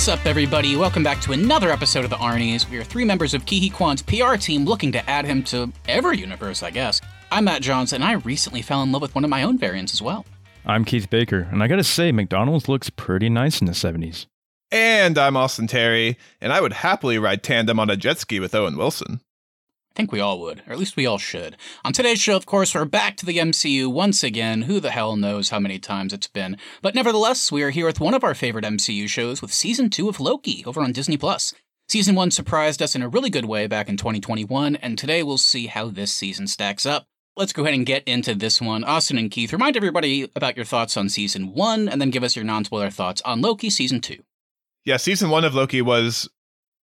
What's up, everybody? Welcome back to another episode of the Arnies. We are three members of Ke Huy Quan's PR team looking to add him to every universe, I guess. I'm Matt Johnson, and I recently fell in love with one of my own variants as well. I'm Keith Baker, and I gotta say, McDonald's looks pretty nice in the 70s. And I'm Austin Terry, and I would happily ride tandem on a jet ski with Owen Wilson. I think we all would, or at least we all should. On today's show, of course, we're back to the MCU once again. Who the hell knows how many times it's been? But nevertheless, we are here with one of our favorite MCU shows with season two of Loki over on Disney Plus. Season one surprised us in a really good way back in 2021, and today we'll see how this season stacks up. Let's go ahead and get into this one. Austin and Keith, remind everybody about your thoughts on season one, and then give us your non spoiler thoughts on Loki season two. Yeah, season one of Loki was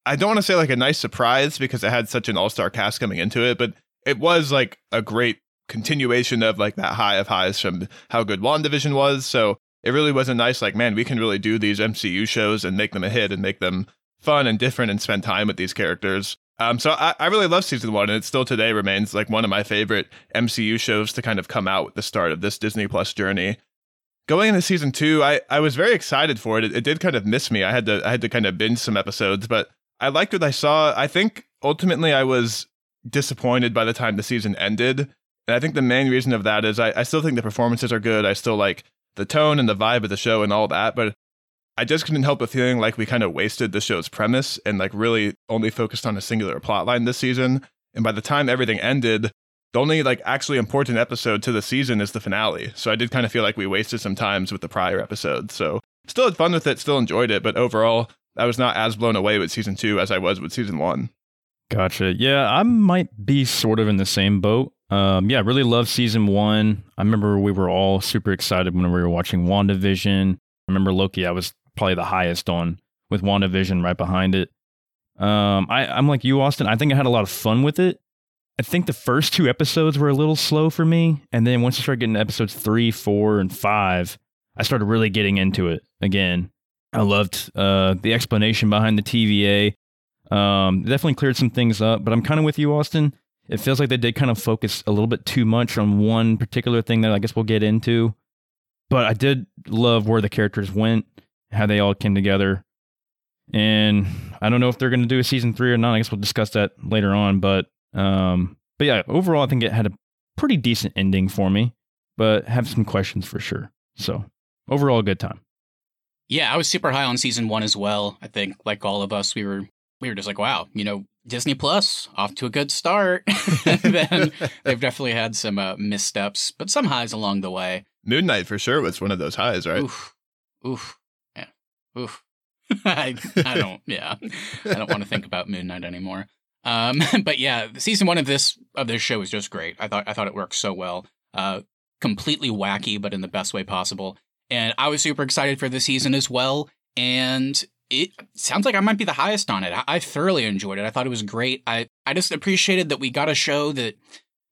I don't want to say like a nice surprise because it had such an all star cast coming into it, but it was like a great continuation of like that high of highs from how good WandaVision was. So it really was a nice like, man, we can really do these MCU shows and make them a hit and make them fun and different and spend time with these characters. Um, so I, I really love season one, and it still today remains like one of my favorite MCU shows to kind of come out with the start of this Disney Plus journey. Going into season two, I, I was very excited for it. it. It did kind of miss me. I had to I had to kind of binge some episodes, but I liked what I saw. I think ultimately I was disappointed by the time the season ended. And I think the main reason of that is I, I still think the performances are good. I still like the tone and the vibe of the show and all that. But I just couldn't help but feeling like we kind of wasted the show's premise and like really only focused on a singular plotline this season. And by the time everything ended, the only like actually important episode to the season is the finale. So I did kind of feel like we wasted some times with the prior episodes. So still had fun with it, still enjoyed it, but overall I was not as blown away with season two as I was with season one. Gotcha. Yeah, I might be sort of in the same boat. Um, yeah, I really love season one. I remember we were all super excited when we were watching WandaVision. I remember Loki, I was probably the highest on with WandaVision right behind it. Um, I, I'm like you, Austin. I think I had a lot of fun with it. I think the first two episodes were a little slow for me. And then once I started getting to episodes three, four, and five, I started really getting into it again. I loved uh, the explanation behind the TVA. Um, definitely cleared some things up, but I'm kind of with you, Austin. It feels like they did kind of focus a little bit too much on one particular thing that I guess we'll get into. But I did love where the characters went, how they all came together. And I don't know if they're going to do a season three or not. I guess we'll discuss that later on. But um, but yeah, overall, I think it had a pretty decent ending for me, but have some questions for sure. So overall, good time. Yeah, I was super high on season one as well. I think, like all of us, we were we were just like, wow, you know, Disney Plus off to a good start. then they've definitely had some uh, missteps, but some highs along the way. Moon Knight for sure was one of those highs, right? Oof, oof, yeah, oof. I, I don't, yeah, I don't want to think about Moon Knight anymore. Um, but yeah, season one of this of this show is just great. I thought I thought it worked so well. Uh, completely wacky, but in the best way possible. And I was super excited for the season as well. And it sounds like I might be the highest on it. I, I thoroughly enjoyed it. I thought it was great. I, I just appreciated that we got a show that,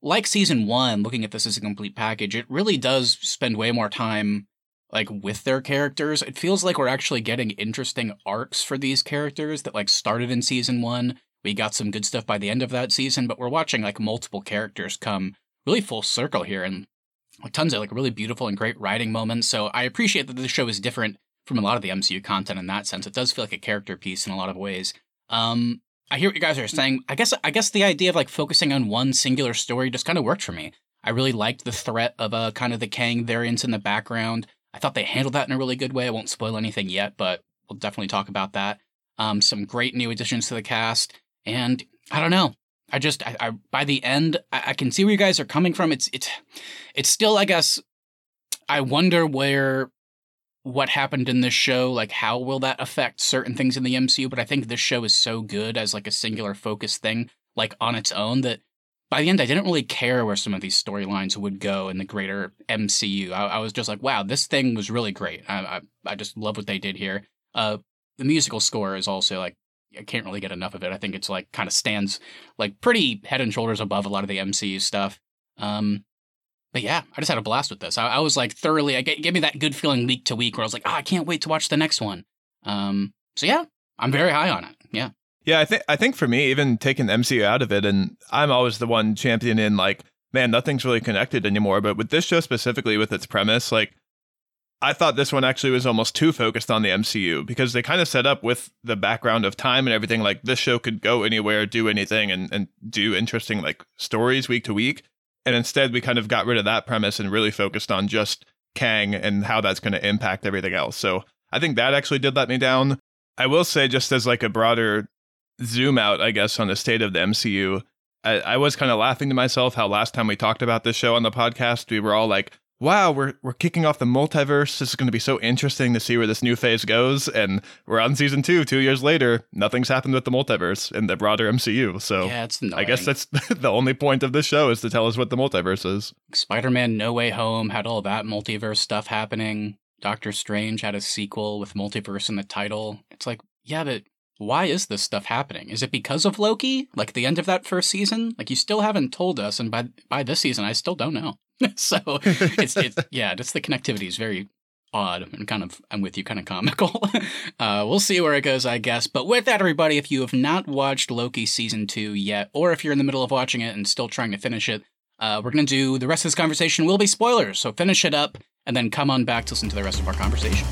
like season one, looking at this as a complete package, it really does spend way more time like with their characters. It feels like we're actually getting interesting arcs for these characters that like started in season one. We got some good stuff by the end of that season, but we're watching like multiple characters come really full circle here and tons of like really beautiful and great writing moments. So I appreciate that the show is different from a lot of the MCU content in that sense. It does feel like a character piece in a lot of ways. Um, I hear what you guys are saying. I guess I guess the idea of like focusing on one singular story just kind of worked for me. I really liked the threat of a uh, kind of the Kang variants in the background. I thought they handled that in a really good way. I won't spoil anything yet, but we'll definitely talk about that. Um, some great new additions to the cast, and I don't know. I just, I, I by the end, I, I, can see where you guys are coming from. It's, it's, it's still, I guess, I wonder where what happened in this show, like how will that affect certain things in the MCU? But I think this show is so good as like a singular focus thing, like on its own, that by the end, I didn't really care where some of these storylines would go in the greater MCU. I, I, was just like, wow, this thing was really great. I, I, I just love what they did here. Uh, the musical score is also like I can't really get enough of it. I think it's like kind of stands like pretty head and shoulders above a lot of the MCU stuff. Um, but yeah, I just had a blast with this. I, I was like thoroughly. I get, gave me that good feeling week to week where I was like, oh, I can't wait to watch the next one. Um, so yeah, I'm very high on it. Yeah. Yeah, I think I think for me, even taking the MCU out of it, and I'm always the one championing like, man, nothing's really connected anymore. But with this show specifically, with its premise, like I thought this one actually was almost too focused on the MCU because they kind of set up with the background of time and everything like this show could go anywhere, do anything, and, and do interesting like stories week to week. And instead, we kind of got rid of that premise and really focused on just Kang and how that's going to impact everything else. So I think that actually did let me down. I will say, just as like a broader zoom out, I guess, on the state of the MCU, I, I was kind of laughing to myself how last time we talked about this show on the podcast, we were all like, wow, we're we're kicking off the multiverse. This is going to be so interesting to see where this new phase goes. And we're on season two, two years later. Nothing's happened with the multiverse in the broader MCU. So Yeah, it's I guess that's the only point of this show is to tell us what the multiverse is. Spider-Man: No Way Home had all that multiverse stuff happening. Doctor Strange had a sequel with multiverse in the title. It's like, yeah, but why is this stuff happening? Is it because of Loki? Like the end of that first season? Like you still haven't told us, and by by this season, I still don't know. so it's it's yeah, just the connectivity is very odd and kind of I'm with you, kind of comical. uh, we'll see where it goes, I guess. But with that, everybody, if you have not watched Loki season two yet, or if you're in the middle of watching it and still trying to finish it, uh, we're gonna do the rest of this conversation will be spoilers. So finish it up and then come on back to listen to the rest of our conversation.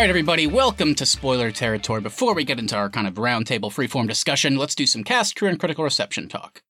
Right, everybody, welcome to spoiler territory. Before we get into our kind of roundtable freeform discussion, let's do some cast, crew, and critical reception talk.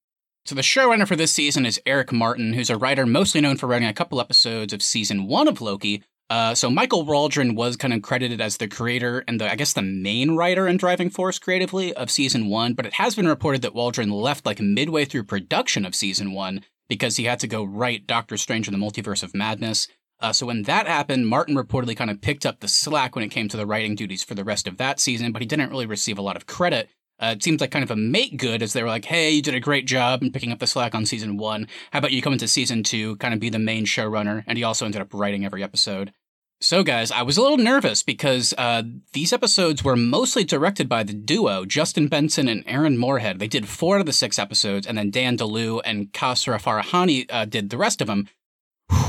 So, the showrunner for this season is Eric Martin, who's a writer mostly known for writing a couple episodes of season one of Loki. Uh, so, Michael Waldron was kind of credited as the creator and the, I guess, the main writer and driving force creatively of season one, but it has been reported that Waldron left like midway through production of season one because he had to go write Doctor Strange in the Multiverse of Madness. Uh, so when that happened, Martin reportedly kind of picked up the slack when it came to the writing duties for the rest of that season, but he didn't really receive a lot of credit. Uh, it seems like kind of a make good as they were like, hey, you did a great job in picking up the slack on season one. How about you come into season two, kind of be the main showrunner? And he also ended up writing every episode. So, guys, I was a little nervous because uh, these episodes were mostly directed by the duo, Justin Benson and Aaron Moorhead. They did four out of the six episodes, and then Dan DeLeeuw and Kasra Farahani uh, did the rest of them.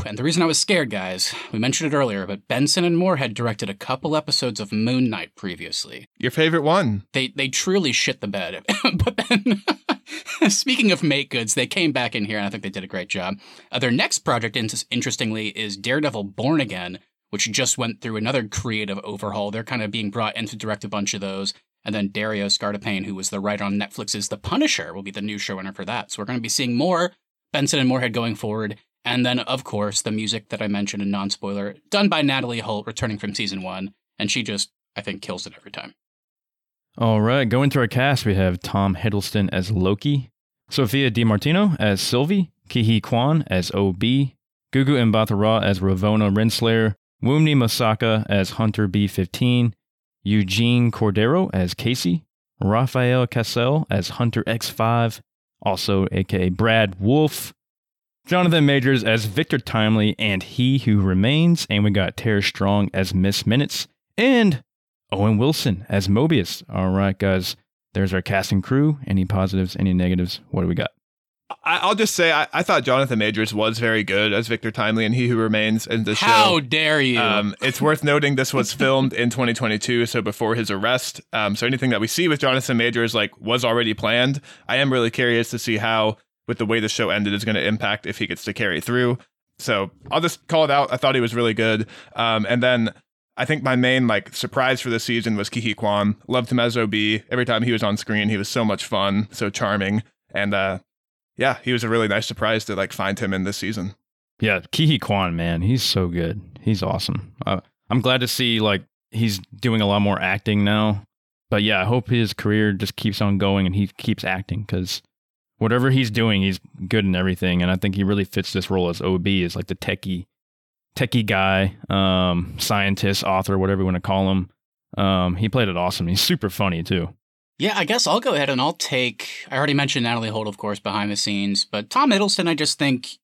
And the reason I was scared, guys, we mentioned it earlier, but Benson and Moorhead directed a couple episodes of Moon Knight previously. Your favorite one? They they truly shit the bed. but then, speaking of make goods, they came back in here, and I think they did a great job. Uh, their next project, interestingly, is Daredevil Born Again, which just went through another creative overhaul. They're kind of being brought in to direct a bunch of those. And then Dario Scardapane, who was the writer on Netflix's The Punisher, will be the new showrunner for that. So we're going to be seeing more Benson and Moorhead going forward. And then, of course, the music that I mentioned in non spoiler, done by Natalie Holt, returning from season one. And she just, I think, kills it every time. All right, going to our cast, we have Tom Hiddleston as Loki, Sophia DiMartino as Sylvie, Ke Huy Quan as OB, Gugu Mbatha-Raw as Ravonna Renslayer, Wunmi Mosaku as Hunter B15, Eugene Cordero as Casey, Rafael Casal as Hunter X5, also aka Brad Wolfe, Jonathan Majors as Victor Timely and He Who Remains, and we got Tara Strong as Miss Minutes, and Owen Wilson as Mobius. All right, guys, there's our casting crew. Any positives, any negatives? What do we got? I, I'll just say I, I thought Jonathan Majors was very good as Victor Timely and He Who Remains in the show. How dare you? Um, it's worth noting this was filmed in 2022, so before his arrest. Um, so anything that we see with Jonathan Majors like was already planned. I am really curious to see how, with the way the show ended, is going to impact if he gets to carry through. So I'll just call it out. I thought he was really good. Um, and then I think my main like surprise for the season was Ke Huy Quan. Loved him as OB. Every time he was on screen, he was so much fun, so charming, and uh, yeah, he was a really nice surprise to like find him in this season. Yeah, Ke Huy Quan, man, he's so good. He's awesome. Uh, I'm glad to see like he's doing a lot more acting now. But yeah, I hope his career just keeps on going and he keeps acting because whatever he's doing, he's good in everything. And I think he really fits this role as OB, as like the techie, techie guy, um, scientist, author, whatever you want to call him. Um, he played it awesome. He's super funny too. yeah, I guess I'll go ahead and I'll take. I already mentioned Natalie Holt, of course, behind the scenes, but Tom Hiddleston, I just think,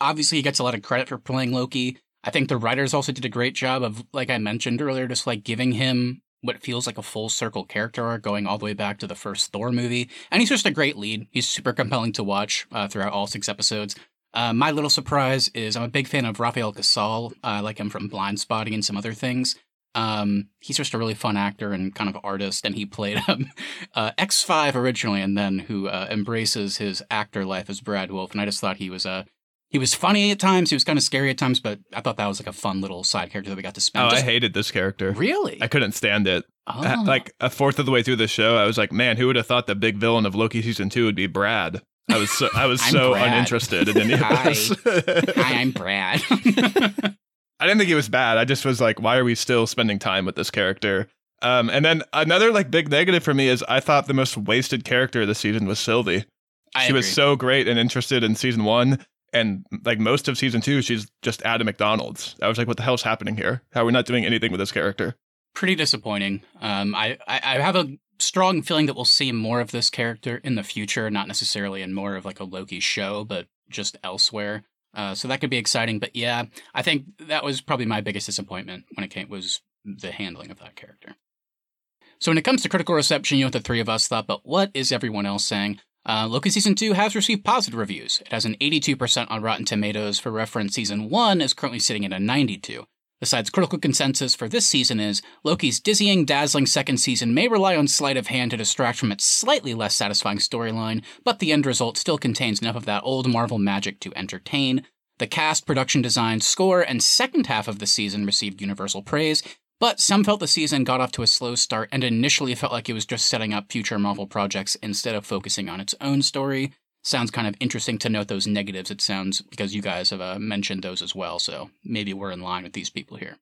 obviously, he gets a lot of credit for playing Loki. I think the writers also did a great job of, like I mentioned earlier, just like giving him what feels like a full circle character arc going all the way back to the first Thor movie. And he's just a great lead. He's super compelling to watch uh, throughout all six episodes. Uh, my little surprise is I'm a big fan of Rafael Casal. I like him from Blindspotting and some other things. Um, he's just a really fun actor and kind of artist, and he played um, uh, X5 originally, and then who uh, embraces his actor life as Brad Wolfe. And I just thought he was a he was funny at times. He was kind of scary at times, but I thought that was like a fun little side character that we got to spend. Oh, Just- I hated this character. really? I couldn't stand it. oh. Uh, Like a fourth of the way through the show, I was like, "Man, who would have thought the big villain of Loki season two would be Brad?" I was so, I was so Brad. uninterested in any of Hi. this. Hi, I'm Brad. I didn't think it was bad. I just was like, why are we still spending time with this character? Um, and then another like big negative for me is I thought the most wasted character of the season was Sylvie. I she was so great and interested in season one, and like most of season two, she's just Adam McDonald's. I was like, what the hell's happening here? How are we not doing anything with this character? pretty disappointing. Um, I, I I have a strong feeling that we'll see more of this character in the future, not necessarily in more of like a Loki show, but just elsewhere. Uh, so that could be exciting. But yeah, I think that was probably my biggest disappointment when it came was the handling of that character. So when it comes to critical reception, you know what the three of us thought, but what is everyone else saying? Uh, Loki season two has received positive reviews. It has an 82% on Rotten Tomatoes. For reference, season one is currently sitting at a 92. Besides, critical consensus for this season is Loki's dizzying, dazzling second season may rely on sleight of hand to distract from its slightly less satisfying storyline, but the end result still contains enough of that old Marvel magic to entertain. The cast, production design, score, and second half of the season received universal praise, but some felt the season got off to a slow start and initially felt like it was just setting up future Marvel projects instead of focusing on its own story. Sounds kind of interesting to note those negatives, it sounds, because you guys have uh, mentioned those as well, so maybe we're in line with these people here.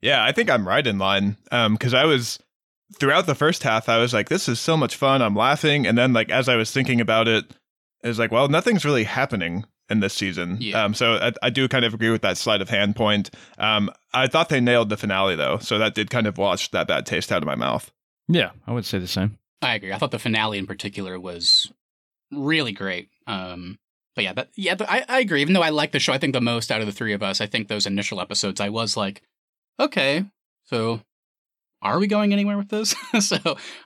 Yeah, I think I'm right in line. Um, because I was throughout the first half, I was like, this is so much fun. I'm laughing, and then like as I was thinking about it, it was like, well, nothing's really happening in this season. Yeah. Um, so I, I do kind of agree with that sleight of hand point. Um, I thought they nailed the finale though, so that did kind of wash that bad taste out of my mouth. Yeah, I would say the same. I agree. I thought the finale in particular was really great. Um, but yeah, that, yeah, but I, I agree. Even though I like the show, I think the most out of the three of us, I think those initial episodes, I was like, okay, so are we going anywhere with this? so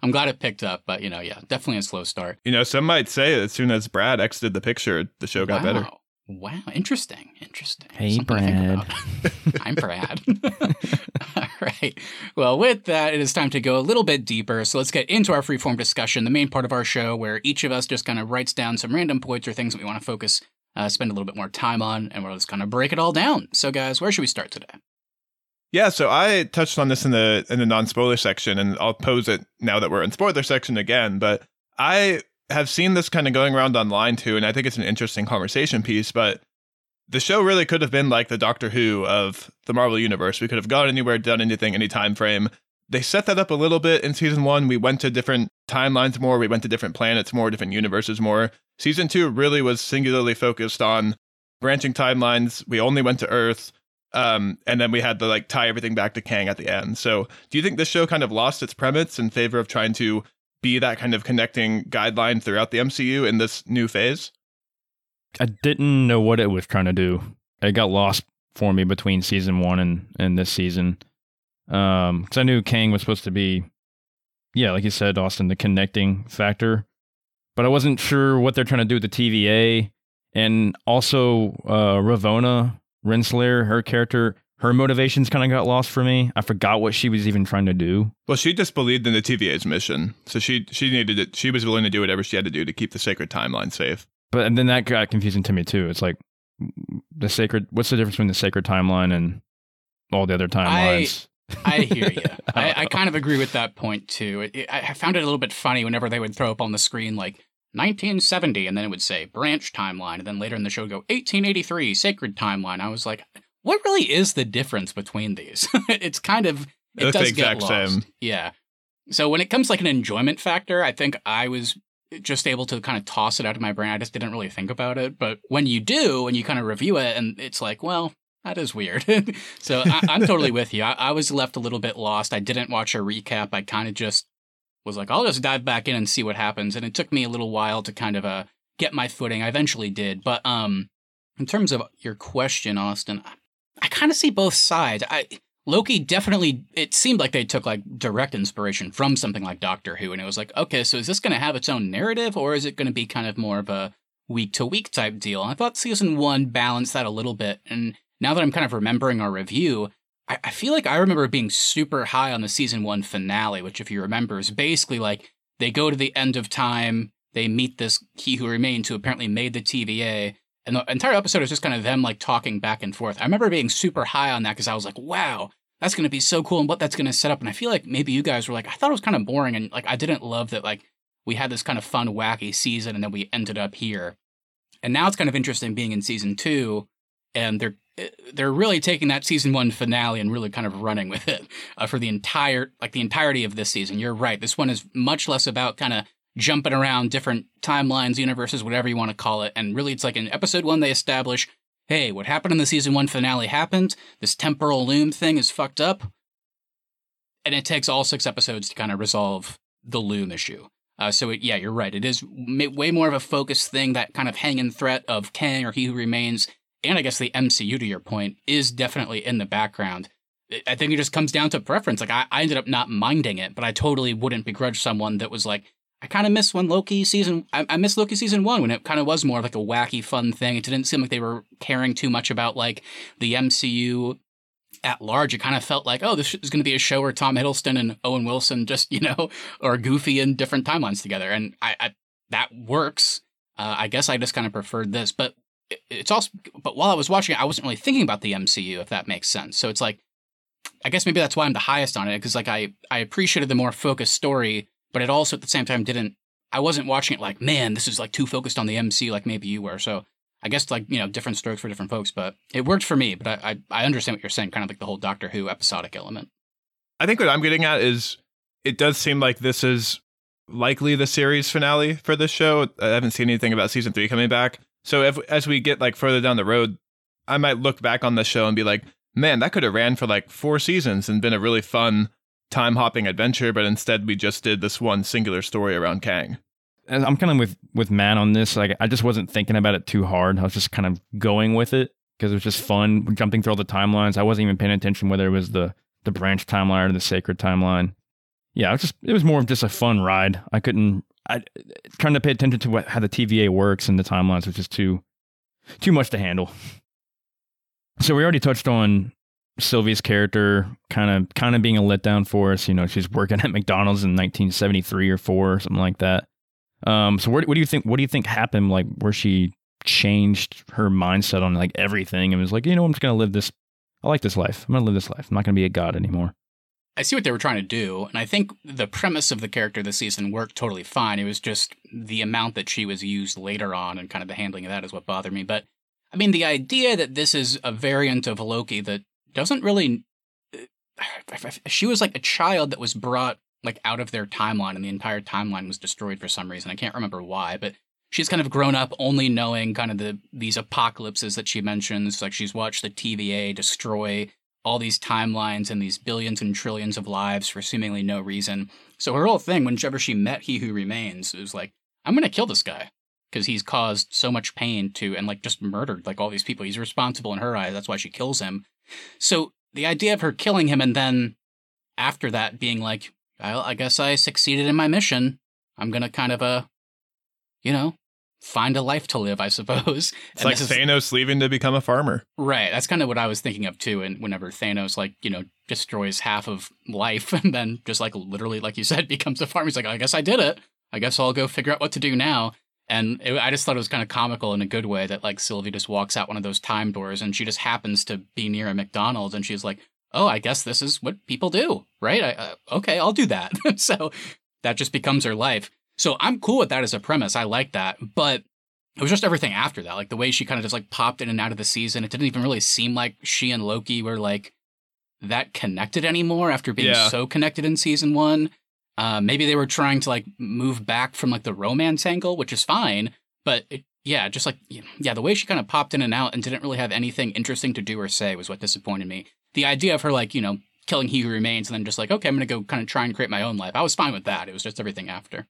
I'm glad it picked up. But you know, yeah, definitely a slow start. You know, some might say as soon as Brad exited the picture, the show got wow. better. Wow, interesting, interesting. Hey, Something Brad. I'm Brad. All right. Well, with that, it is time to go a little bit deeper. So let's get into our freeform discussion, the main part of our show, where each of us just kind of writes down some random points or things that we want to focus, uh, spend a little bit more time on, and we'll just kind of break it all down. So, guys, where should we start today? Yeah, so I touched on this in the in the non spoiler section, and I'll pose it now that we're in spoiler section again. But I have seen this kind of going around online too, and I think it's an interesting conversation piece. But the show really could have been like the Doctor Who of the Marvel Universe. We could have gone anywhere, done anything, any time frame. They set that up a little bit in season one. We went to different timelines more. We went to different planets more, different universes more. Season two really was singularly focused on branching timelines. We only went to Earth. Um, and then we had to like tie everything back to Kang at the end. So, do you think this show kind of lost its premise in favor of trying to be that kind of connecting guideline throughout the MCU in this new phase? I didn't know what it was trying to do. It got lost for me between season one and, and this season. Um, because I knew Kang was supposed to be, yeah, like you said, Austin, the connecting factor. But I wasn't sure what they're trying to do with the TVA. And also, uh, Ravonna Renslayer, her character, her motivations kind of got lost for me. I forgot what she was even trying to do. Well, she just believed in the TVA's mission, so she she needed it. She was willing to do whatever she had to do to keep the sacred timeline safe. But and then that got confusing to me too. It's like the sacred. What's the difference between the sacred timeline and all the other timelines? I hear you. I, I kind of agree with that point too. It, it, I found it a little bit funny whenever they would throw up on the screen like 1970, and then it would say branch timeline, and then later in the show go 1883 sacred timeline. I was like, what really is the difference between these? it's kind of It does get lost. same. Yeah. So when it comes like an enjoyment factor, I think I was just able to kind of toss it out of my brain. I just didn't really think about it. But when you do and you kind of review it, and it's like, well, that is weird. so I, I'm totally with you. I, I was left a little bit lost. I didn't watch a recap. I kind of just was like, I'll just dive back in and see what happens. And it took me a little while to kind of uh, get my footing. I eventually did. But um, in terms of your question, Austin, I, I kind of see both sides. I Loki definitely. It seemed like they took like direct inspiration from something like Doctor Who, and it was like, okay, so is this going to have its own narrative, or is it going to be kind of more of a week to week type deal? I thought season one balanced that a little bit, and now that I'm kind of remembering our review, I, I feel like I remember being super high on the season one finale, which, if you remember, is basically like they go to the end of time, they meet this He Who Remains, who apparently made the TVA, and the entire episode is just kind of them like talking back and forth. I remember being super high on that because I was like, wow, that's going to be so cool and what that's going to set up. And I feel like maybe you guys were like, I thought it was kind of boring and like I didn't love that like we had this kind of fun, wacky season and then we ended up here. And now it's kind of interesting being in season two and they're they're really taking that season one finale and really kind of running with it uh, for the entire like the entirety of this season. You're right. This one is much less about kind of jumping around different timelines, universes, whatever you want to call it. And really, it's like in episode one, they establish, hey, what happened in the season one finale happened. This temporal loom thing is fucked up. And it takes all six episodes to kind of resolve the loom issue. Uh, so it, yeah, you're right. It is way more of a focused thing. That kind of hanging threat of Kang or He Who Remains, and I guess the MCU to your point is definitely in the background. I think it just comes down to preference. Like I, I ended up not minding it, but I totally wouldn't begrudge someone that was like, I kind of miss when Loki season. I, I miss Loki season one when it kind of was more like a wacky, fun thing. It didn't seem like they were caring too much about like the MCU at large. It kind of felt like, oh, this is going to be a show where Tom Hiddleston and Owen Wilson just you know are goofy in different timelines together, and I, I that works. Uh, I guess I just kind of preferred this, but it's also. But while I was watching it, I wasn't really thinking about the MCU, if that makes sense. So it's like, I guess maybe that's why I'm the highest on it because like I I appreciated the more focused story but it also at the same time didn't I wasn't watching it like, man, this is like too focused on the MC like maybe you were. So I guess like, you know, different strokes for different folks, but it worked for me. But I, I, I understand what you're saying, kind of like the whole Doctor Who episodic element. I think what I'm getting at is it does seem like this is likely the series finale for this show. I haven't seen anything about season three coming back. So if as we get like further down the road, I might look back on the show and be like, man, that could have ran for like four seasons and been a really fun time hopping adventure, but instead we just did this one singular story around Kang. I'm kind of with with Matt on this. Like I just wasn't thinking about it too hard. I was just kind of going with it because it was just fun jumping through all the timelines. I wasn't even paying attention whether it was the the branch timeline or the sacred timeline. Yeah, it was just it was more of just a fun ride. I couldn't I trying to pay attention to what how the TVA works and the timelines which is too too much to handle. So we already touched on Sylvie's character kind of kind of being a letdown for us. You know, she's working at McDonald's in 1973 or four or something like that. Um, so what, what do you think? What do you think happened? Like where she changed her mindset on like everything and was like, you know, I'm just gonna live this. I like this life. I'm gonna live this life. I'm not gonna be a god anymore. I see what they were trying to do, and I think the premise of the character this season worked totally fine. It was just the amount that she was used later on and kind of the handling of that is what bothered me. But I mean, the idea that this is a variant of Loki that doesn't really. Uh, she was like a child that was brought like out of their timeline, and the entire timeline was destroyed for some reason. I can't remember why, but she's kind of grown up only knowing kind of the these apocalypses that she mentions. Like she's watched the TVA destroy all these timelines and these billions and trillions of lives for seemingly no reason. So her whole thing, whenever she met He Who Remains, was like, I'm gonna kill this guy because he's caused so much pain to and like just murdered like all these people. He's responsible in her eyes. That's why she kills him. So the idea of her killing him and then after that being like, well, I guess I succeeded in my mission. I'm gonna kind of uh, you know, find a life to live, I suppose. It's and like Thanos is, leaving to become a farmer. Right. That's kind of what I was thinking of too. And whenever Thanos like, you know, destroys half of life and then just like literally, like you said, becomes a farmer. He's like, I guess I did it. I guess I'll go figure out what to do now. And it, I just thought it was kind of comical in a good way that like Sylvie just walks out one of those time doors and she just happens to be near a McDonald's and she's like, "Oh, I guess this is what people do, right? I, uh, okay, I'll do that." so that just becomes her life. So I'm cool with that as a premise. I like that, but it was just everything after that, like the way she kind of just like popped in and out of the season. It didn't even really seem like she and Loki were like that connected anymore after being yeah. so connected in season one. Uh, maybe they were trying to like move back from like the romance angle, which is fine. But it, yeah, just like yeah, the way she kind of popped in and out and didn't really have anything interesting to do or say was what disappointed me. The idea of her like you know killing He Who Remains and then just like okay, I'm gonna go kind of try and create my own life. I was fine with that. It was just everything after.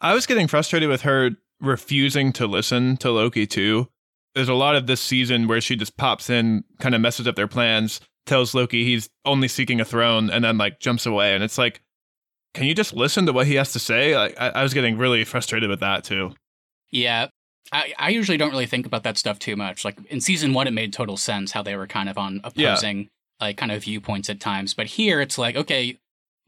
I was getting frustrated with her refusing to listen to Loki too. There's a lot of this season where she just pops in, kind of messes up their plans, tells Loki he's only seeking a throne, and then like jumps away. And it's like, can you just listen to what he has to say? Like, I, I was getting really frustrated with that too. Yeah. I, I usually don't really think about that stuff too much. Like in season one, it made total sense how they were kind of on opposing like kind of viewpoints at times. But here it's like, okay,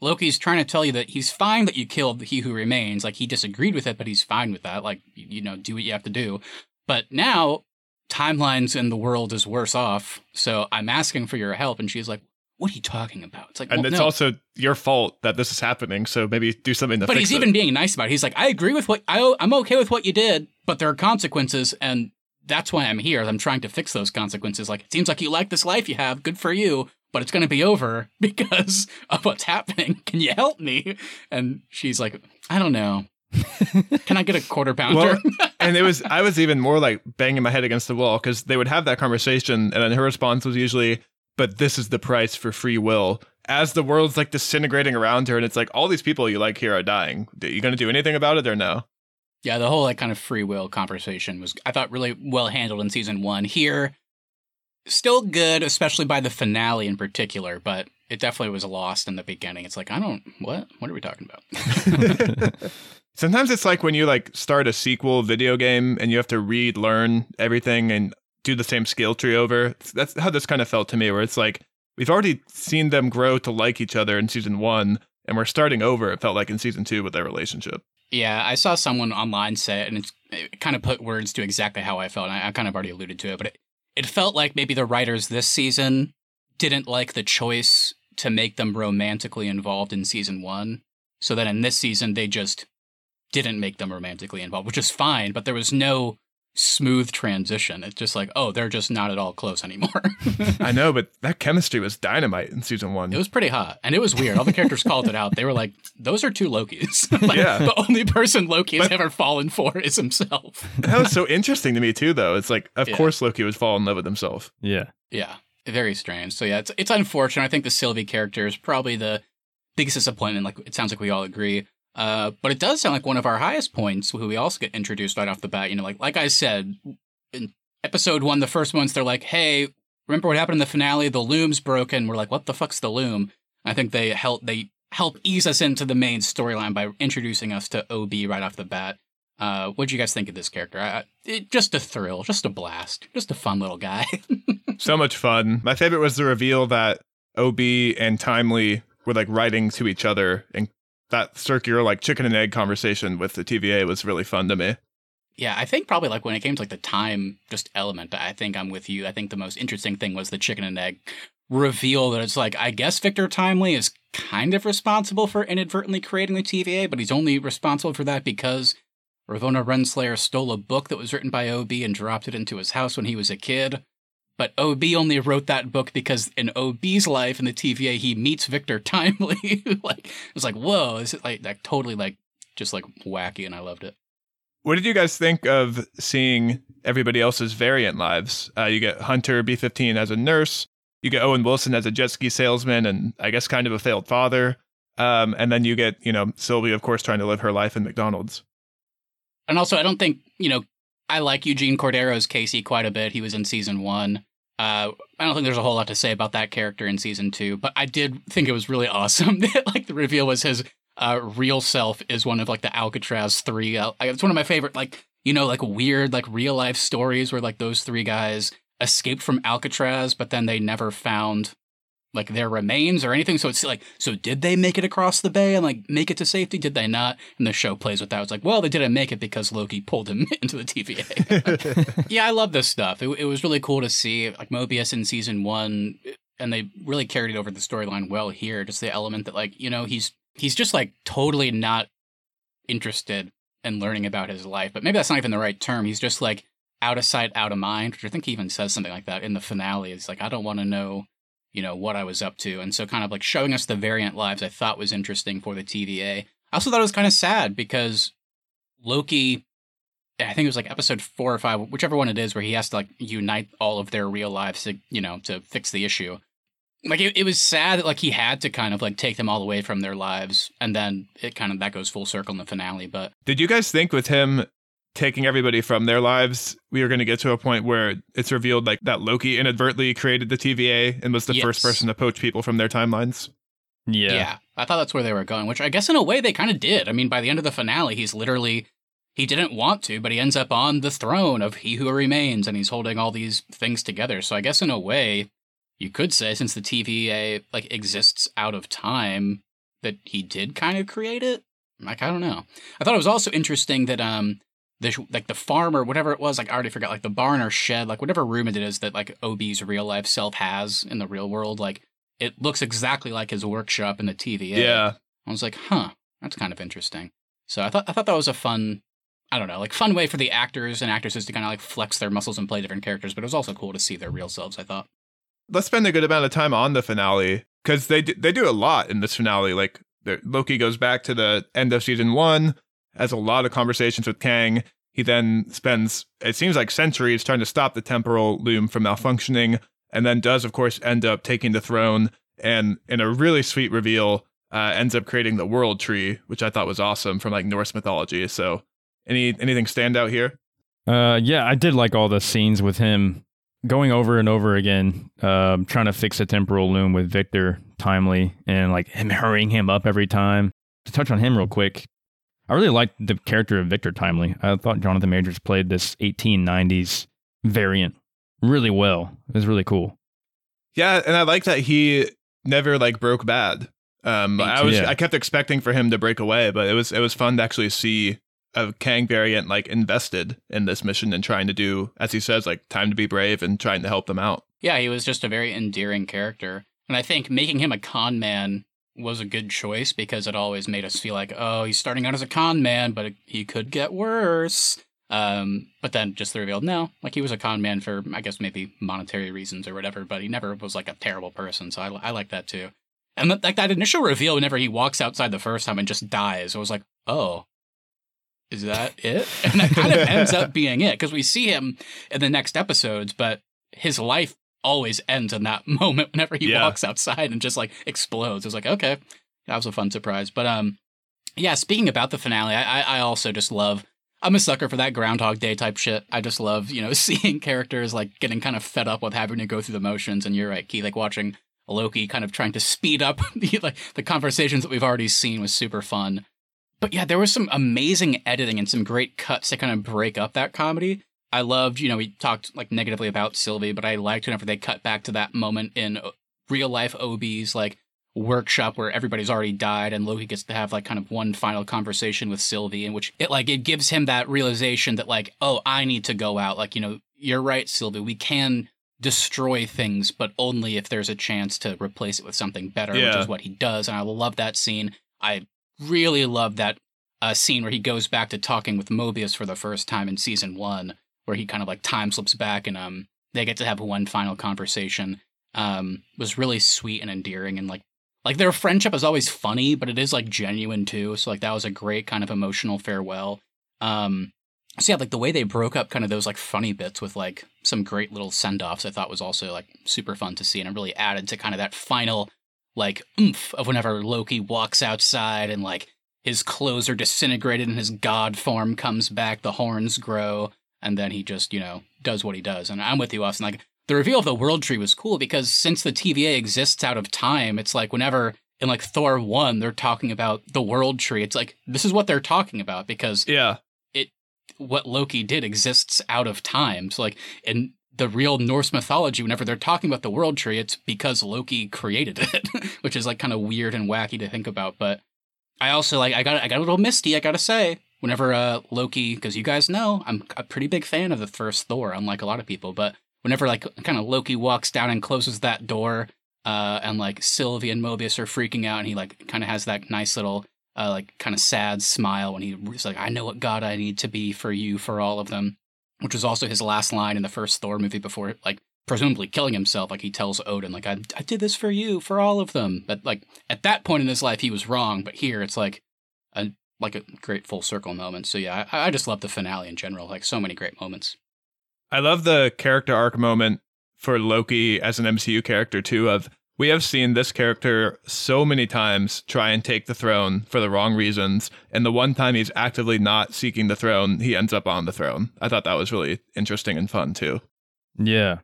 Loki's trying to tell you that he's fine that you killed He Who Remains. Like he disagreed with it, but he's fine with that. Like you know, do what you have to do. But now timelines in the world is worse off. So I'm asking for your help, and she's like, "What are you talking about?" It's like, and well, it's no. also your fault that this is happening. So maybe do something to But he's it. even being nice about it. He's like, I agree with what I, I'm okay with what you did, but there are consequences, and that's why I'm here. I'm trying to fix those consequences. Like, it seems like you like this life you have. Good for you, but it's going to be over because of what's happening. Can you help me? And she's like, I don't know. Can I get a quarter pounder? Well, and it was I was even more like banging my head against the wall because they would have that conversation, and then her response was usually, "But this is the price for free will." As the world's like disintegrating around her, and it's like all these people you like here are dying. Are you going to do anything about it or no? yeah, the whole like kind of free will conversation was, I thought, really well handled in season one. Here, still good, especially by the finale in particular, but it definitely was lost in the beginning. It's like, I don't, what? What are we talking about? Sometimes it's like when you like start a sequel video game and you have to read, learn everything, and do the same skill tree over. That's how this kind of felt to me, where it's like we've already seen them grow to like each other in season one, and we're starting over. It felt like in season two with their relationship. Yeah, I saw someone online say it, and it's, it kind of put words to exactly how I felt. And I, I kind of already alluded to it, but it, it felt like maybe the writers this season didn't like the choice to make them romantically involved in season one. So then in this season, they just didn't make them romantically involved, which is fine, but there was no smooth transition. It's just like, oh, they're just not at all close anymore. I know, but that chemistry was dynamite in season one. It was pretty hot, and it was weird. All the characters called it out. They were like, "Those are two Lokis." like, Yeah. The only person Loki has But- ever fallen for is himself. that was so interesting to me too, though. It's like, of Yeah. course, Loki would fall in love with himself. Yeah. Yeah, very strange. So yeah, it's it's unfortunate. I think the Sylvie character is probably the biggest disappointment. Like it sounds like we all agree. Uh, but it does sound like one of our highest points, who we also get introduced right off the bat. You know, like like I said in episode one, the first ones, they're like, "Hey, remember what happened in the finale? The loom's broken." We're like, "What the fuck's the loom?" I think they help they help ease us into the main storyline by introducing us to OB right off the bat. Uh, what do you guys think of this character? I, it, just a thrill, just a blast, just a fun little guy. So much fun. My favorite was the reveal that OB and Timely were like writing to each other, and that circular like chicken and egg conversation with the TVA was really fun to me. Yeah, I think probably like when it came to like the time just element, I think I'm with you. I think the most interesting thing was the chicken and egg reveal that it's like I guess Victor Timely is kind of responsible for inadvertently creating the TVA, but he's only responsible for that because Ravonna Renslayer stole a book that was written by OB and dropped it into his house when he was a kid. But OB only wrote that book because in OB's life in the TVA he meets Victor Timely. like it was like, whoa, is it like like totally like just like wacky and I loved it. What did you guys think of seeing everybody else's variant lives? Uh, you get Hunter B15 as a nurse, you get Owen Wilson as a jet ski salesman, and I guess kind of a failed father. Um, and then you get, you know, Sylvie, of course, trying to live her life in McDonald's. And also, I don't think, you know, I like Eugene Cordero's Casey quite a bit. He was in season one. Uh, I don't think there's a whole lot to say about that character in season two, but I did think it was really awesome that like the reveal was his uh, real self is one of like the Alcatraz three. Uh, it's one of my favorite, like you know, like weird like real life stories where like those three guys escaped from Alcatraz, but then they never found like their remains or anything. So it's like, so did they make it across the bay and like make it to safety? Did they not? And the show plays with that. It's like, well, they didn't make it because Loki pulled him into the TVA. yeah, I love this stuff. It, it was really cool to see like Mobius in season one, and they really carried it over the storyline well here. Just the element that like you know he's he's just like totally not interested in learning about his life, but maybe that's not even the right term. He's just like out of sight, out of mind. Which I think he even says something like that in the finale. It's like I don't want to know you know what I was up to, and so kind of like showing us the variant lives I thought was interesting for the TVA. I also thought it was kind of sad because Loki I think it was like episode four or five, whichever one it is, where he has to like unite all of their real lives to, you know, to fix the issue. Like it, it was sad that like he had to kind of like take them all away from their lives, and then it kind of that goes full circle in the finale. But Did you guys think with him taking everybody from their lives, we are going to get to a point where it's revealed like that Loki inadvertently created the TVA and was the first person to poach people from their timelines? Yeah. yeah. I thought that's where they were going, which I guess in a way they kind of did. I mean, by the end of the finale, he's literally he didn't want to, but he ends up on the throne of He Who Remains, and he's holding all these things together. So I guess in a way, you could say since the TVA like exists out of time that he did kind of create it. Like I don't know. I thought it was also interesting that um the like the farm or whatever it was like I already forgot like the barn or shed like whatever room it is that like OB's real life self has in the real world like it looks exactly like his workshop in the TVA. Yeah. I was like, huh, that's kind of interesting. So I thought I thought that was a fun, I don't know, like fun way for the actors and actresses to kind of like flex their muscles and play different characters. But it was also cool to see their real selves. I thought. Let's spend a good amount of time on the finale because they do, they do a lot in this finale. Like Loki goes back to the end of season one, has a lot of conversations with Kang. He then spends it seems like centuries trying to stop the temporal loom from malfunctioning, and then does of course end up taking the throne. And in a really sweet reveal, uh, ends up creating the world tree, which I thought was awesome from like Norse mythology. So, any anything stand out here? Uh, yeah, I did like all the scenes with him going over and over again, um, trying to fix a temporal loom with Victor Timely and like him hurrying him up every time. To touch on him real quick, I really liked the character of Victor Timely. I thought Jonathan Majors played this 1890s variant really well. It was really cool. Yeah, and I like that he never like broke bad. Um, I was Yeah. I kept expecting for him to break away, but it was it was fun to actually see a Kang variant like invested in this mission and trying to do, as he says, like time to be brave and trying to help them out. Yeah, he was just a very endearing character. And I think making him a con man was a good choice because it always made us feel like, oh, he's starting out as a con man, but he could get worse. Um, but then just the reveal, no, like he was a con man for, I guess, maybe monetary reasons or whatever, but he never was like a terrible person. So I, I like that too. And like that initial reveal, whenever he walks outside the first time and just dies, I was like, oh, is that it? And that kind of ends up being it because we see him in the next episodes, but his life always ends in that moment whenever he Yeah. walks outside and just like explodes. It was like, okay, that was a fun surprise. But um, yeah, speaking about the finale, I, I also just love. I'm a sucker for that Groundhog Day type shit. I just love, you know, seeing characters like getting kind of fed up with having to go through the motions. And you're right, Keith, like watching Loki kind of trying to speed up the like the conversations that we've already seen was super fun. But yeah, there was some amazing editing and some great cuts to kind of break up that comedy. I loved, you know, we talked like negatively about Sylvie, but I liked whenever they cut back to that moment in uh, real life OB's like workshop where everybody's already died and Loki gets to have like kind of one final conversation with Sylvie in which it like it gives him that realization that like, oh, I need to go out. Like, you know, you're right, Sylvie. We can destroy things, but only if there's a chance to replace it with something better, which is what he does. And I love that scene. I really love that uh, scene where he goes back to talking with Mobius for the first time in season one, where he kind of like time slips back and um they get to have one final conversation. Um, was really sweet and endearing and like like their friendship is always funny, but it is like genuine too. So like that was a great kind of emotional farewell. Um, so yeah, like the way they broke up kind of those like funny bits with like some great little send offs, I thought was also like super fun to see, and it really added to kind of that final like oomph of whenever Loki walks outside and like his clothes are disintegrated and his god form comes back, the horns grow, and then he just you know does what he does. And I'm with you, Austin. Like the reveal of the world tree was cool because since the TVA exists out of time, it's like whenever in like Thor one they're talking about the world tree, it's like this is what they're talking about because Yeah. It what Loki did exists out of time. So like in the real Norse mythology, whenever they're talking about the world tree, it's because Loki created it, which is like kind of weird and wacky to think about. But I also like I got I got a little misty, I gotta say. Whenever uh Loki, because you guys know I'm a pretty big fan of the first Thor, unlike a lot of people. But whenever like kind of Loki walks down and closes that door, uh, and like Sylvie and Mobius are freaking out, and he like kind of has that nice little uh, like kind of sad smile when he's like, "I know what God I need to be for you, for all of them," which was also his last line in the first Thor movie before like presumably killing himself. Like he tells Odin, like, "I I did this for you, for all of them." But like at that point in his life, he was wrong. But here, it's like a like a great full circle moment. So yeah, I, I just love the finale in general. Like so many great moments. I love the character arc moment for Loki as an MCU character too of we have seen this character so many times try and take the throne for the wrong reasons and the one time he's actively not seeking the throne he ends up on the throne. I thought that was really interesting and fun too. Yeah.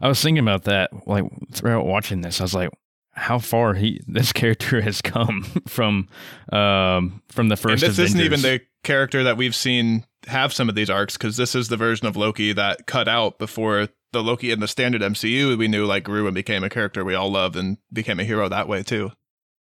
I was thinking about that like throughout watching this. I was like, how far he this character has come from um from the And first this isn't even the character that we've seen have some of these arcs because this is the version of Loki that cut out before the Loki in the standard MCU, we knew like grew and became a character we all loved and became a hero that way too.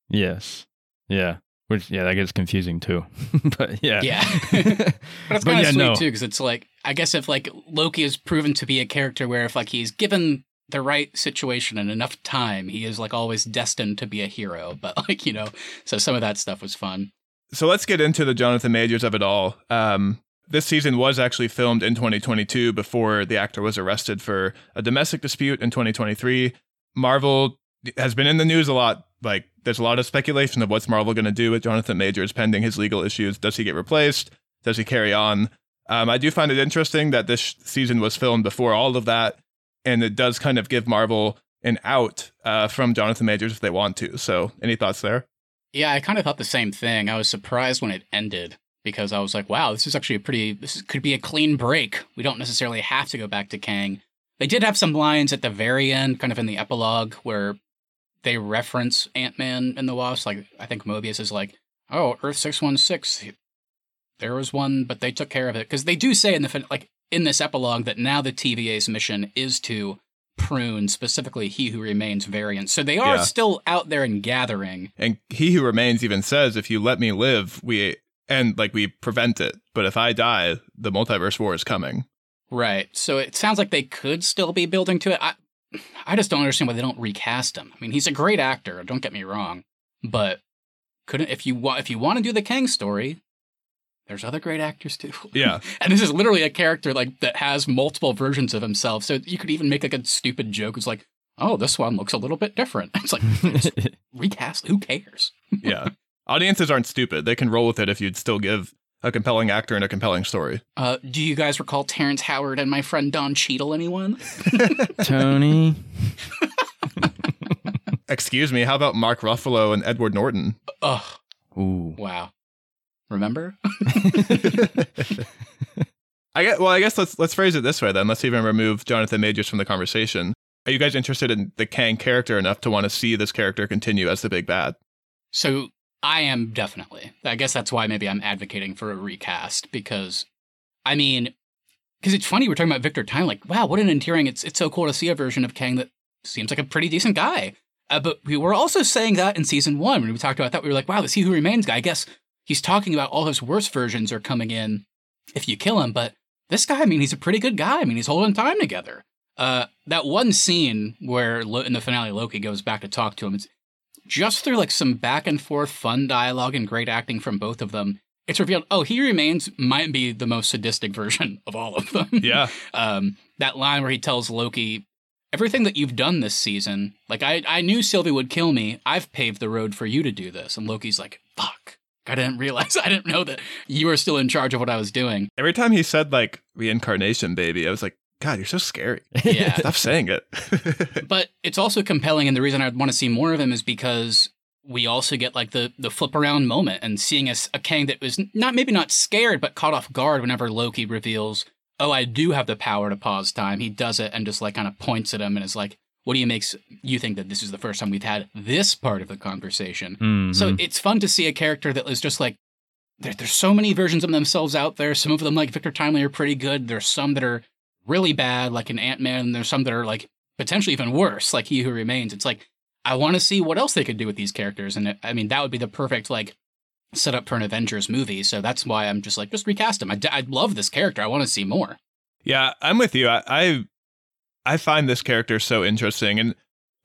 Yes. Yeah. Which yeah, that gets confusing too. but yeah. Yeah. but it's But kind of yeah, sweet no. too, because it's like I guess if like Loki is proven to be a character where if like he's given the right situation and enough time, he is like always destined to be a hero. But like you know, so some of that stuff was fun. So let's get into the Jonathan Majors of it all. Um, this season was actually filmed in 2022 before the actor was arrested for a domestic dispute in 2023. Marvel has been in the news a lot. Like, there's a lot of speculation of what's Marvel going to do with Jonathan Majors pending his legal issues. Does he get replaced? Does he carry on? Um, I do find it interesting that this season was filmed before all of that, and it does kind of give Marvel an out uh, from Jonathan Majors if they want to. So, any thoughts there? Yeah, I kind of thought the same thing. I was surprised when it ended because I was like, wow, this is actually a pretty, this could be a clean break. We don't necessarily have to go back to Kang. They did have some lines at the very end, kind of in the epilogue, where they reference Ant Man and the Wasp. Like, I think Mobius is like, oh, Earth 616, there was one, but they took care of it. Because they do say in the, fin- like, in this epilogue that now the TVA's mission is to prune specifically He Who Remains variants. So they are Yeah. still out there and gathering. And he who remains even says, if you let me live, we and like we prevent it. But if I die, the multiverse war is coming. Right. So it sounds like they could still be building to it. I, I just don't understand why they don't recast him. I mean, he's a great actor. Don't get me wrong, but couldn't if you want if you want to do the Kang story, there's other great actors too. Yeah. and this is literally a character like that has multiple versions of himself. So you could even make like a stupid joke. It's like, oh, this one looks a little bit different. It's like recast. Who cares? yeah. Audiences aren't stupid. They can roll with it if you'd still give a compelling actor and a compelling story. Uh, do you guys recall Terrence Howard and my friend Don Cheadle? Anyone? Tony. Excuse me, how about Mark Ruffalo and Edward Norton? Ugh. Ooh. Wow. Remember? I guess, well, I guess let's let's phrase it this way then. Let's even remove Jonathan Majors from the conversation. Are you guys interested in the Kang character enough to want to see this character continue as the big bad? So I am definitely. I guess that's why maybe I'm advocating for a recast because, I mean, because it's funny we're talking about Victor Time. Like, wow, what an endearing! It's it's so cool to see a version of Kang that seems like a pretty decent guy. Uh, but we were also saying that in season one when we talked about that. We were like, wow, this He Who Remains guy. I guess he's talking about all his worst versions are coming in if you kill him. But this guy, I mean, he's a pretty good guy. I mean, he's holding time together. Uh, that one scene where Lo- in the finale Loki goes back to talk to him, it's just through like some back and forth fun dialogue and great acting from both of them. It's revealed, oh, he remains might be the most sadistic version of all of them. Yeah. um, that line where he tells Loki, everything that you've done this season, like I, I knew Sylvie would kill me. I've paved the road for you to do this. And Loki's like, fuck. I didn't realize, I didn't know that you were still in charge of what I was doing. Every time he said like reincarnation, baby, I was like, God, you're so scary. Yeah. Stop saying it. but it's also compelling, and the reason I would want to see more of him is because we also get like the the flip around moment and seeing a, s- a Kang that was not maybe not scared but caught off guard whenever Loki reveals, "Oh, I do have the power to pause time." He does it and just like kind of points at him and is like, "What do you makes you think that this is the first time we've had this part of the conversation?" Mhm. So it's fun to see a character that is just like there, there's so many versions of themselves out there. Some of them, like Victor Timely, are pretty good. There's some that are really bad, like an Ant Man. There's some that are like potentially even worse, like He Who Remains. It's like I want to see what else they could do with these characters, and I mean that would be the perfect like setup for an Avengers movie. So that's why I'm just like just recast him. I, d- I love this character. I want to see more. Yeah, I'm with you. I, I I find this character so interesting, and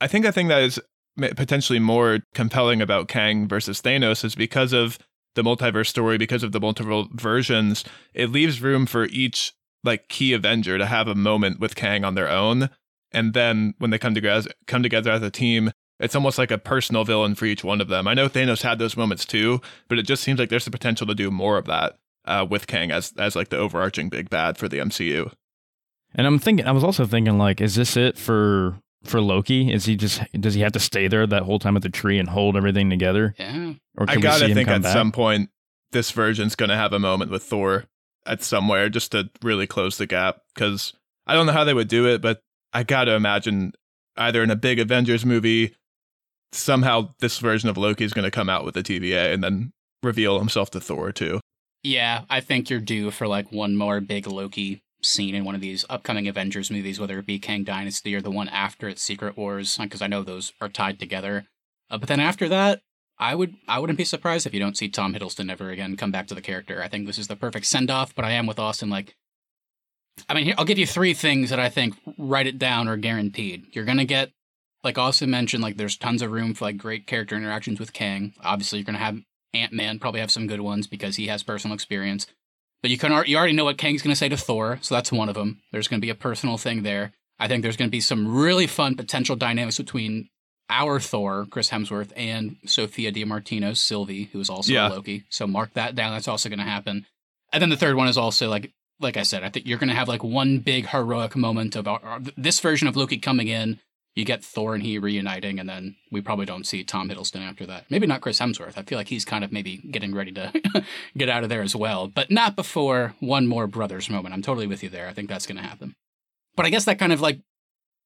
I think the thing that is potentially more compelling about Kang versus Thanos is because of the multiverse story, because of the multiple versions. It leaves room for each like key Avenger to have a moment with Kang on their own, and then when they come together, come together as a team. It's almost like a personal villain for each one of them. I know Thanos had those moments too, but it just seems like there's the potential to do more of that uh, with Kang as as like the overarching big bad for the MCU. And I'm thinking, I was also thinking, like, is this it for for Loki? Is he just does he have to stay there that whole time at the tree and hold everything together, Yeah. or I can we see gotta him think come at back? some point this version's gonna have a moment with Thor at somewhere just to really close the gap. Because I don't know how they would do it, but I gotta imagine either in a big Avengers movie, somehow this version of Loki is gonna come out with the TVA and then reveal himself to Thor too. Yeah, I think you're due for like one more big Loki scene in one of these upcoming Avengers movies, whether it be Kang Dynasty or the one after it, Secret Wars, because I know those are tied together. Uh, but then after that, I would I wouldn't be surprised if you don't see Tom Hiddleston ever again come back to the character. I think this is the perfect send off. But I am with Austin. Like, I mean, here, I'll give you three things that I think write it down or guaranteed. You're gonna get, like Austin mentioned, like there's tons of room for like great character interactions with Kang. Obviously, you're gonna have Ant Man probably have some good ones because he has personal experience. But you can you already know what Kang's gonna say to Thor, so that's one of them. There's gonna be a personal thing there. I think there's gonna be some really fun potential dynamics between our Thor, Chris Hemsworth, and Sophia Di Martino's Sylvie, who is also Yeah. Loki. So mark that down. That's also going to happen. And then the third one is also like, like I said, I think you're going to have like one big heroic moment of our- this version of Loki coming in. You get Thor and he reuniting, and then we probably don't see Tom Hiddleston after that. Maybe not Chris Hemsworth. I feel like he's kind of maybe getting ready to get out of there as well, but not before one more brothers moment. I'm totally with you there. I think that's going to happen. But I guess that kind of like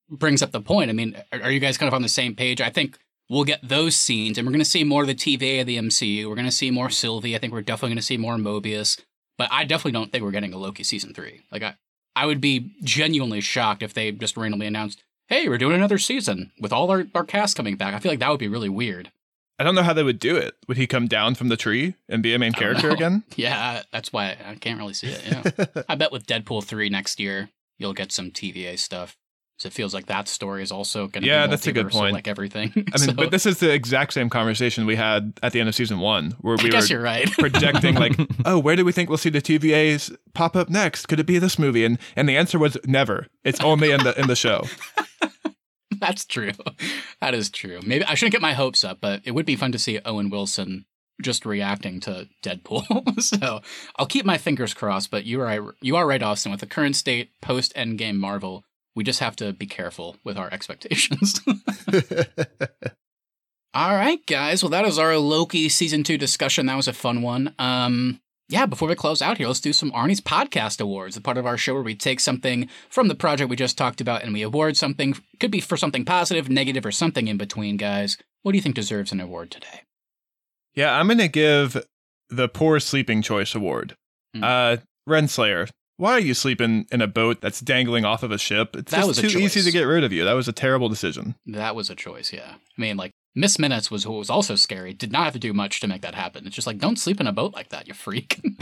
brings up the point. I mean, are, you guys kind of on the same page? I think we'll get those scenes, and we're going to see more of the TVA of the MCU. We're going to see more Sylvie. I think we're definitely going to see more Mobius. But I definitely don't think we're getting a Loki season three. Like, I, I would be genuinely shocked if they just randomly announced, hey, we're doing another season with all our, our cast coming back. I feel like that would be really weird. I don't know how they would do it. Would he come down from the tree and be a main character know. again? Yeah, that's why I can't really see it. Yeah. I bet with Deadpool 3 next year, you'll get some TVA stuff. So it feels like that story is also going to Yeah, be that's a good point. like everything. I mean, So, but this is the exact same conversation we had at the end of season one, where I we guess were you're right. projecting like, oh, where do we think we'll see the TVAs pop up next? Could it be this movie? And and the answer was never. It's only in the in the show. That's true. That is true. Maybe I shouldn't get my hopes up, but it would be fun to see Owen Wilson just reacting to Deadpool. so I'll keep my fingers crossed. But you are right, you are right, Austin. With the current state post Endgame Marvel, we just have to be careful with our expectations. All right, guys. Well, that is our Loki season two discussion. That was a fun one. Um, yeah, before we close out here, let's do some Arnie's Podcast Awards, the part of our show where we take something from the project we just talked about and we award something. Could be for something positive, negative, or something in between, guys. What do you think deserves an award today? yeah, I'm gonna give the poor sleeping choice award. Hmm. Uh, Renslayer. Why are you sleeping in a boat that's dangling off of a ship? It's That just was too easy to get rid of you. That was a terrible decision. That was a choice, yeah. I mean, like, Miss Minutes was what was also scary. Did not have to do much to make that happen. It's just like, don't sleep in a boat like that, you freak.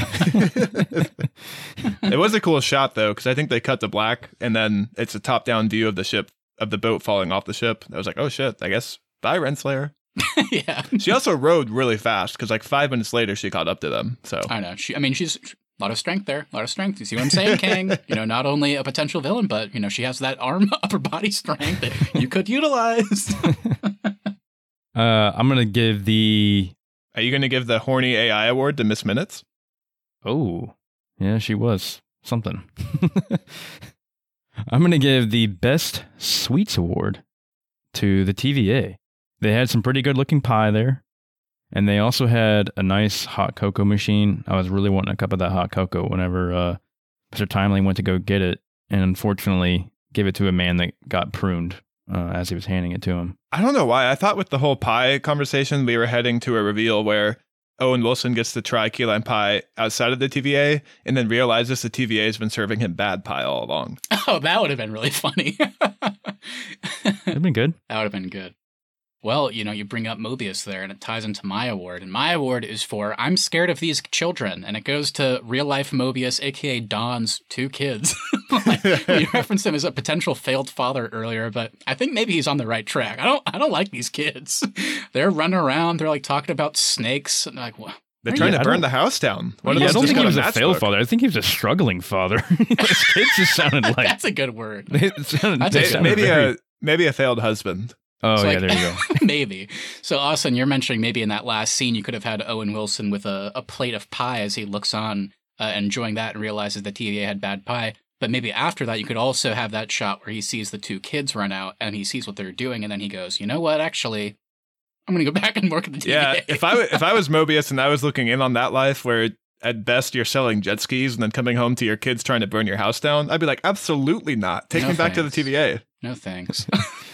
it was a cool shot though, because I think they cut to black and then it's a top down view of the ship of the boat falling off the ship. I was like, oh shit, I guess bye Renslayer. yeah. She also rode really fast because like five minutes later she caught up to them. So I know. She, I mean, she's a lot of strength there. A lot of strength. You see what I'm saying, Kang? you know, not only a potential villain, but you know, she has that arm, upper body strength that you could utilize. Uh, I'm gonna give the are you going to give the horny AI award to Miss Minutes? oh yeah, she was something. I'm gonna give the best sweets award to the TVA. They had some pretty good looking pie there, and they also had a nice hot cocoa machine. I was really wanting a cup of that hot cocoa whenever uh, Mr. Timely went to go get it, and unfortunately gave it to a man that got pruned uh, as he was handing it to him. I don't know why. I thought with the whole pie conversation, we were heading to a reveal where Owen Wilson gets to try key lime pie outside of the TVA and then realizes the TVA has been serving him bad pie all along. oh, that would have been really funny. It'd been good. That would have been good. Well, you know, you bring up Mobius there, and it ties into my award. And my award is for I'm scared of these children, and it goes to real life Mobius, aka Don's two kids. Like, you referenced him as a potential failed father earlier, but I think maybe he's on the right track. I don't, I don't like these kids. They're running around. They're like talking about snakes. And like, what? They're trying you- to burn the house down. One of yeah, I don't think he was a matchbook. failed father. I think he was a struggling father. His kids just sounded like That's a good word. it sounded, they sounded Maybe very- a maybe a failed husband. Oh So, yeah, like- there you go. maybe. So, Austin, you're mentioning maybe in that last scene, you could have had Owen Wilson with a, a plate of pie as he looks on, uh, enjoying that and realizes the TVA had bad pie. But maybe after that, you could also have that shot where he sees the two kids run out and he sees what they're doing, and then he goes, "You know what? Actually, I'm gonna go back and work at the TVA." Yeah, if I if I was Mobius and I was looking in on that life where at best you're selling jet skis and then coming home to your kids trying to burn your house down, I'd be like, absolutely not. Take No me back to the. TVA. no thanks.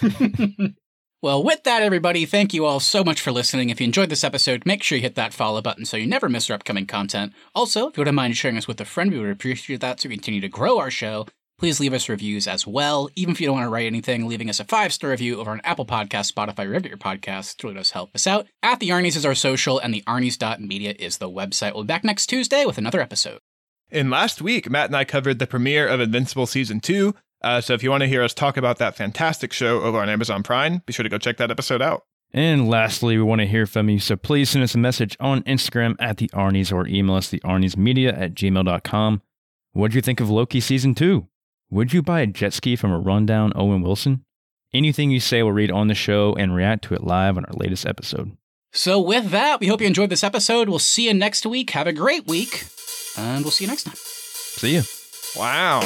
Well, with that, everybody, thank you all so much for listening. If you enjoyed this episode, make sure you hit that follow button so you never miss our upcoming content. Also, if you wouldn't mind sharing us with a friend, we would appreciate that to continue to grow our show. Please leave us reviews as well. Even if you don't want to write anything, leaving us a five star review over on Apple Podcasts, Spotify, wherever your podcasts really does help us out. At the Arnie's is our social, and the Arnie's.media is the website. We'll be back next Tuesday with another episode. In last week, Matt and I covered the premiere of Invincible Season 2. Uh, so if you want to hear us talk about that fantastic show over on Amazon Prime, be sure to go check that episode out. And lastly, we want to hear from you, so please send us a message on Instagram at the Arnie's or email us the Arnie'smedia at gmail.com. What'd you think of Loki Season 2? Would you buy a jet ski from a rundown Owen Wilson? Anything you say we'll read on the show and react to it live on our latest episode. So, with that, we hope you enjoyed this episode. We'll see you next week. Have a great week, and we'll see you next time. See you. Wow.